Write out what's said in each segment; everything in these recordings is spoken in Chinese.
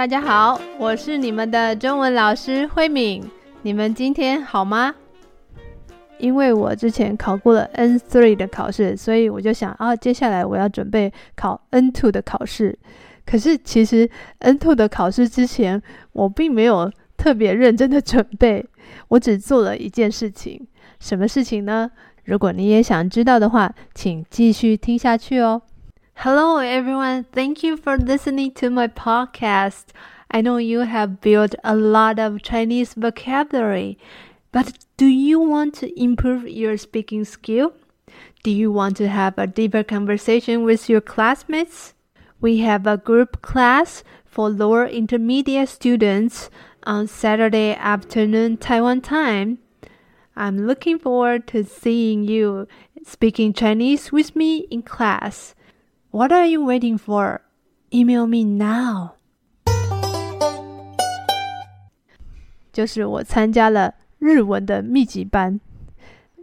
大家好，我是你们的中文老师慧敏。你们今天好吗？因为我之前考过了 N3 的考试，所以我就想啊，接下来我要准备考 N2 的考试。可是其实 N2 的考试之前，我并没有特别认真的准备，我只做了一件事情。什么事情呢？如果你也想知道的话，请继续听下去哦。Hello everyone, thank you for listening to my podcast. I know you have built a lot of Chinese vocabulary, but do you want to improve your speaking skill? Do you want to have a deeper conversation with your classmates? We have a group class for lower intermediate students on Saturday afternoon Taiwan time. I'm looking forward to seeing you speaking Chinese with me in class. What are you waiting for? Email me now. 就是我参加了日文的密集班，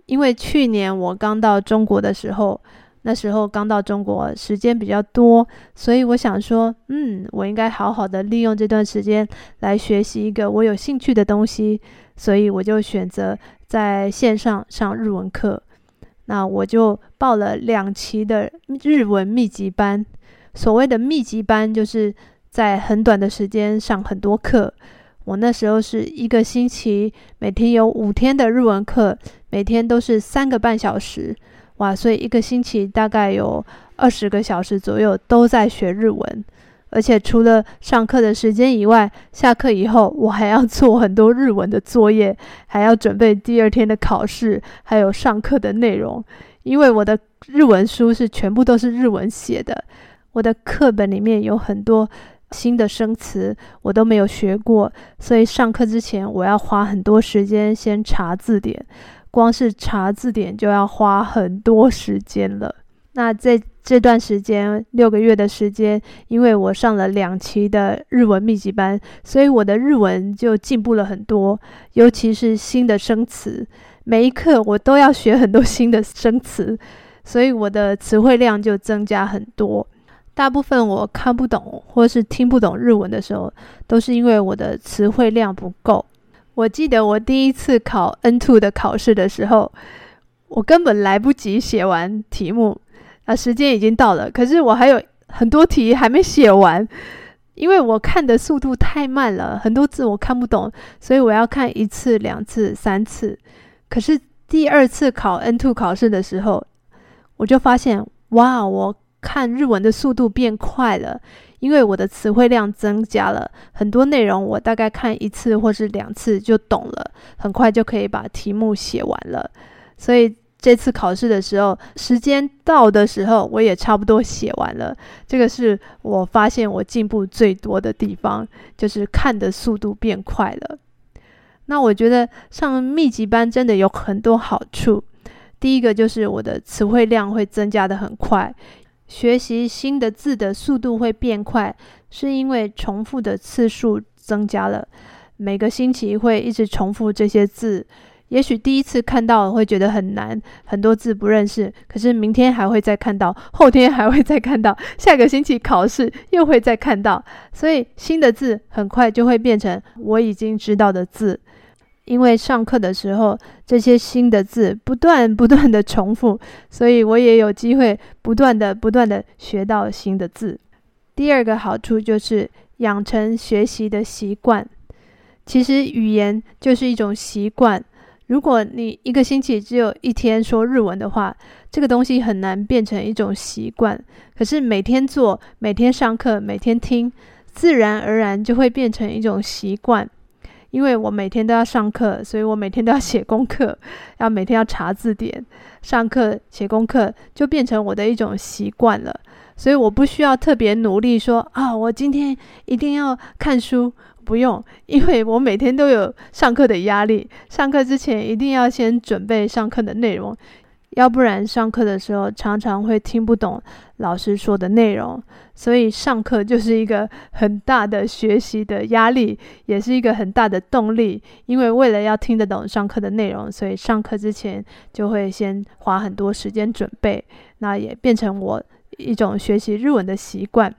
因为去年我刚到中国的时候，那时候刚到中国，时间比较多，所以我想说，嗯，我应该好好的利用这段时间来学习一个我有兴趣的东西，所以我就选择在线上上日文课。那我就报了两期的日文密集班。所谓的密集班，就是在很短的时间上很多课。我那时候是一个星期，每天有五天的日文课，每天都是三个半小时。哇，所以一个星期大概有二十个小时左右都在学日文。而且除了上课的时间以外，下课以后我还要做很多日文的作业，还要准备第二天的考试，还有上课的内容。因为我的日文书是全部都是日文写的，我的课本里面有很多新的生词，我都没有学过，所以上课之前我要花很多时间先查字典，光是查字典就要花很多时间了。那在这段时间，六个月的时间，因为我上了两期的日文密集班，所以我的日文就进步了很多，尤其是新的生词，每一课我都要学很多新的生词，所以我的词汇量就增加很多。大部分我看不懂或是听不懂日文的时候，都是因为我的词汇量不够。我记得我第一次考 N two 的考试的时候，我根本来不及写完题目。啊，时间已经到了，可是我还有很多题还没写完，因为我看的速度太慢了，很多字我看不懂，所以我要看一次、两次、三次。可是第二次考 N two 考试的时候，我就发现，哇，我看日文的速度变快了，因为我的词汇量增加了，很多内容我大概看一次或是两次就懂了，很快就可以把题目写完了，所以。这次考试的时候，时间到的时候，我也差不多写完了。这个是我发现我进步最多的地方，就是看的速度变快了。那我觉得上密集班真的有很多好处。第一个就是我的词汇量会增加得很快，学习新的字的速度会变快，是因为重复的次数增加了，每个星期会一直重复这些字。也许第一次看到会觉得很难，很多字不认识。可是明天还会再看到，后天还会再看到，下个星期考试又会再看到。所以新的字很快就会变成我已经知道的字。因为上课的时候这些新的字不断不断的重复，所以我也有机会不断的不断的学到新的字。第二个好处就是养成学习的习惯。其实语言就是一种习惯。如果你一个星期只有一天说日文的话，这个东西很难变成一种习惯。可是每天做、每天上课、每天听，自然而然就会变成一种习惯。因为我每天都要上课，所以我每天都要写功课，要每天要查字典，上课写功课就变成我的一种习惯了。所以我不需要特别努力说啊，我今天一定要看书。不用，因为我每天都有上课的压力。上课之前一定要先准备上课的内容，要不然上课的时候常常会听不懂老师说的内容。所以上课就是一个很大的学习的压力，也是一个很大的动力。因为为了要听得懂上课的内容，所以上课之前就会先花很多时间准备。那也变成我一种学习日文的习惯。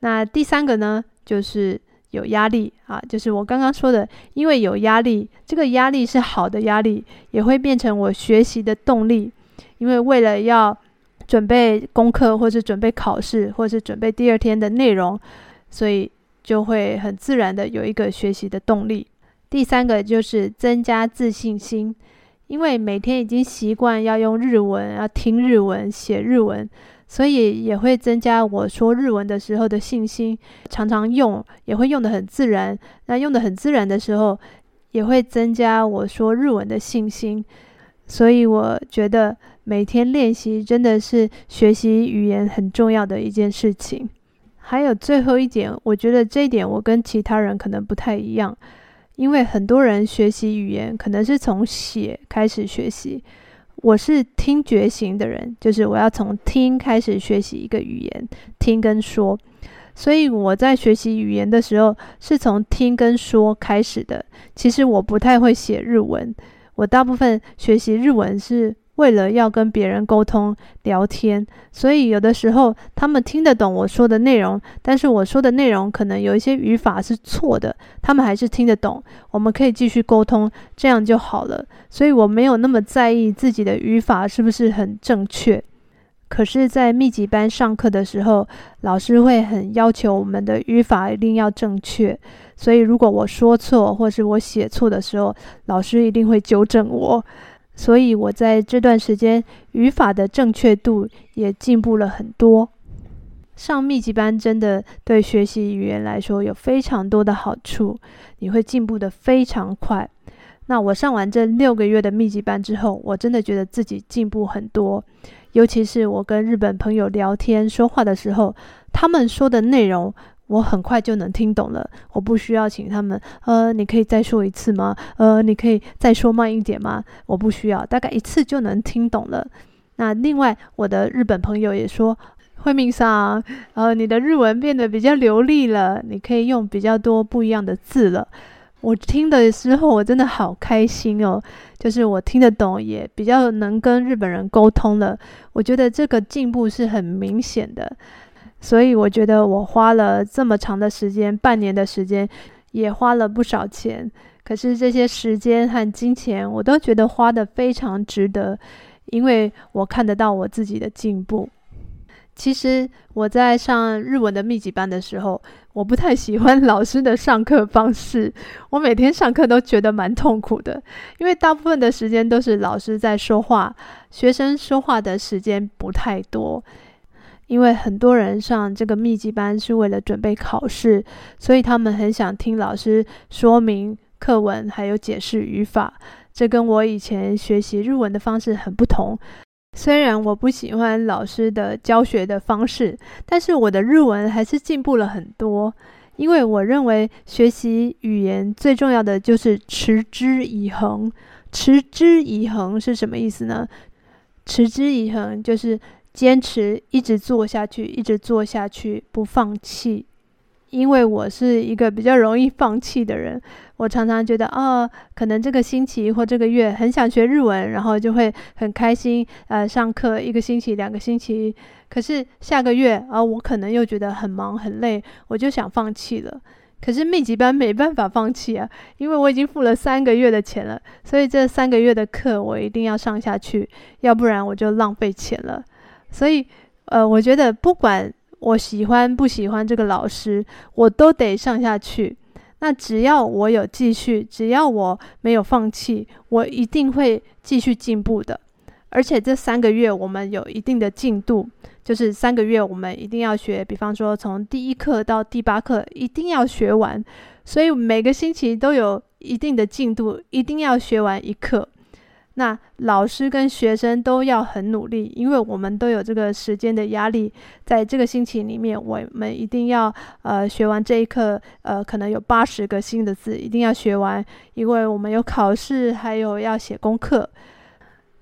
那第三个呢，就是有压力啊，就是我刚刚说的，因为有压力，这个压力是好的压力，也会变成我学习的动力。因为为了要准备功课，或是准备考试，或是准备第二天的内容，所以就会很自然的有一个学习的动力。第三个就是增加自信心，因为每天已经习惯要用日文，要听日文，写日文。所以也会增加我说日文的时候的信心，常常用也会用得很自然。那用得很自然的时候，也会增加我说日文的信心。所以我觉得每天练习真的是学习语言很重要的一件事情。还有最后一点，我觉得这一点我跟其他人可能不太一样，因为很多人学习语言可能是从写开始学习。我是听觉型的人，就是我要从听开始学习一个语言，听跟说。所以我在学习语言的时候，是从听跟说开始的。其实我不太会写日文，我大部分学习日文是。为了要跟别人沟通聊天，所以有的时候他们听得懂我说的内容，但是我说的内容可能有一些语法是错的，他们还是听得懂，我们可以继续沟通，这样就好了。所以我没有那么在意自己的语法是不是很正确。可是，在密集班上课的时候，老师会很要求我们的语法一定要正确，所以如果我说错或是我写错的时候，老师一定会纠正我。所以我在这段时间语法的正确度也进步了很多。上密集班真的对学习语言来说有非常多的好处，你会进步得非常快。那我上完这六个月的密集班之后，我真的觉得自己进步很多，尤其是我跟日本朋友聊天说话的时候，他们说的内容。我很快就能听懂了，我不需要请他们。呃，你可以再说一次吗？呃，你可以再说慢一点吗？我不需要，大概一次就能听懂了。那另外，我的日本朋友也说，惠敏桑，呃，你的日文变得比较流利了，你可以用比较多不一样的字了。我听的时候，我真的好开心哦，就是我听得懂，也比较能跟日本人沟通了。我觉得这个进步是很明显的。所以我觉得我花了这么长的时间，半年的时间，也花了不少钱。可是这些时间和金钱，我都觉得花得非常值得，因为我看得到我自己的进步。其实我在上日文的密集班的时候，我不太喜欢老师的上课方式。我每天上课都觉得蛮痛苦的，因为大部分的时间都是老师在说话，学生说话的时间不太多。因为很多人上这个密集班是为了准备考试，所以他们很想听老师说明课文，还有解释语法。这跟我以前学习日文的方式很不同。虽然我不喜欢老师的教学的方式，但是我的日文还是进步了很多。因为我认为学习语言最重要的就是持之以恒。持之以恒是什么意思呢？持之以恒就是。坚持一直做下去，一直做下去，不放弃。因为我是一个比较容易放弃的人，我常常觉得，哦，可能这个星期或这个月很想学日文，然后就会很开心，呃，上课一个星期、两个星期。可是下个月，啊、我可能又觉得很忙很累，我就想放弃了。可是密集班没办法放弃啊，因为我已经付了三个月的钱了，所以这三个月的课我一定要上下去，要不然我就浪费钱了。所以，呃，我觉得不管我喜欢不喜欢这个老师，我都得上下去。那只要我有继续，只要我没有放弃，我一定会继续进步的。而且这三个月我们有一定的进度，就是三个月我们一定要学，比方说从第一课到第八课一定要学完。所以每个星期都有一定的进度，一定要学完一课。那老师跟学生都要很努力，因为我们都有这个时间的压力。在这个星期里面，我们一定要呃学完这一课，呃，可能有八十个新的字，一定要学完，因为我们有考试，还有要写功课。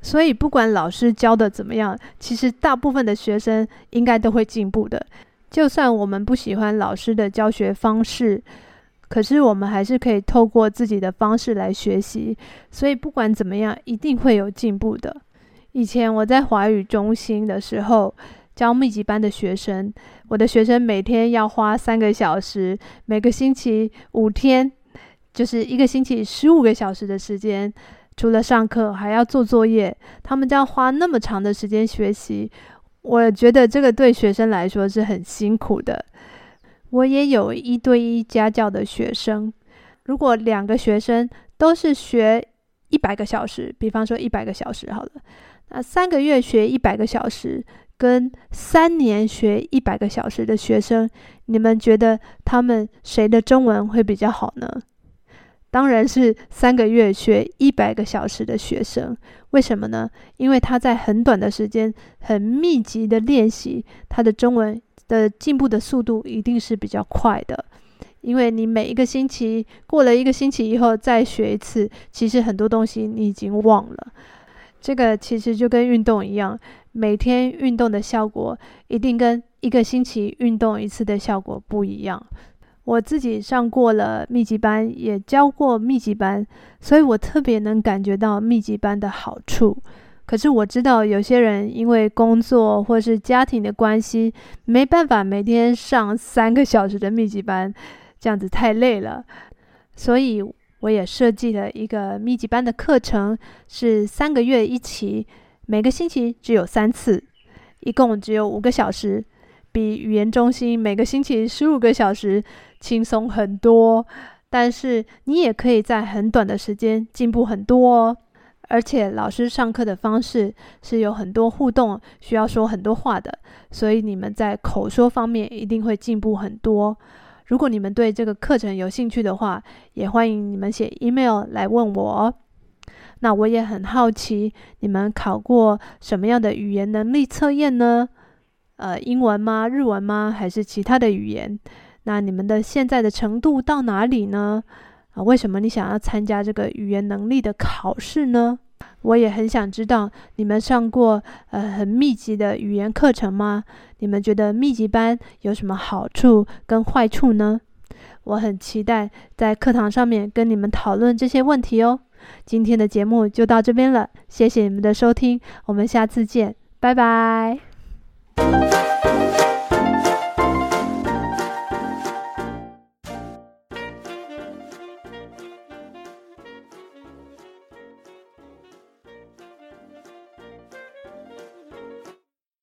所以不管老师教的怎么样，其实大部分的学生应该都会进步的。就算我们不喜欢老师的教学方式。可是我们还是可以透过自己的方式来学习，所以不管怎么样，一定会有进步的。以前我在华语中心的时候，教密集班的学生，我的学生每天要花三个小时，每个星期五天，就是一个星期十五个小时的时间，除了上课还要做作业，他们将花那么长的时间学习，我觉得这个对学生来说是很辛苦的。我也有一对一家教的学生，如果两个学生都是学一百个小时，比方说一百个小时好了，那三个月学一百个小时，跟三年学一百个小时的学生，你们觉得他们谁的中文会比较好呢？当然是三个月学一百个小时的学生。为什么呢？因为他在很短的时间、很密集的练习，他的中文的进步的速度一定是比较快的。因为你每一个星期过了一个星期以后再学一次，其实很多东西你已经忘了。这个其实就跟运动一样，每天运动的效果一定跟一个星期运动一次的效果不一样。我自己上过了密集班，也教过密集班，所以我特别能感觉到密集班的好处。可是我知道有些人因为工作或是家庭的关系，没办法每天上三个小时的密集班，这样子太累了。所以我也设计了一个密集班的课程，是三个月一期，每个星期只有三次，一共只有五个小时。比语言中心每个星期十五个小时轻松很多，但是你也可以在很短的时间进步很多哦。而且老师上课的方式是有很多互动，需要说很多话的，所以你们在口说方面一定会进步很多。如果你们对这个课程有兴趣的话，也欢迎你们写 email 来问我。那我也很好奇，你们考过什么样的语言能力测验呢？呃，英文吗？日文吗？还是其他的语言？那你们的现在的程度到哪里呢？为什么你想要参加这个语言能力的考试呢？我也很想知道，你们上过呃很密集的语言课程吗？你们觉得密集班有什么好处跟坏处呢？我很期待在课堂上面跟你们讨论这些问题哦。今天的节目就到这边了，谢谢你们的收听，我们下次见，拜拜。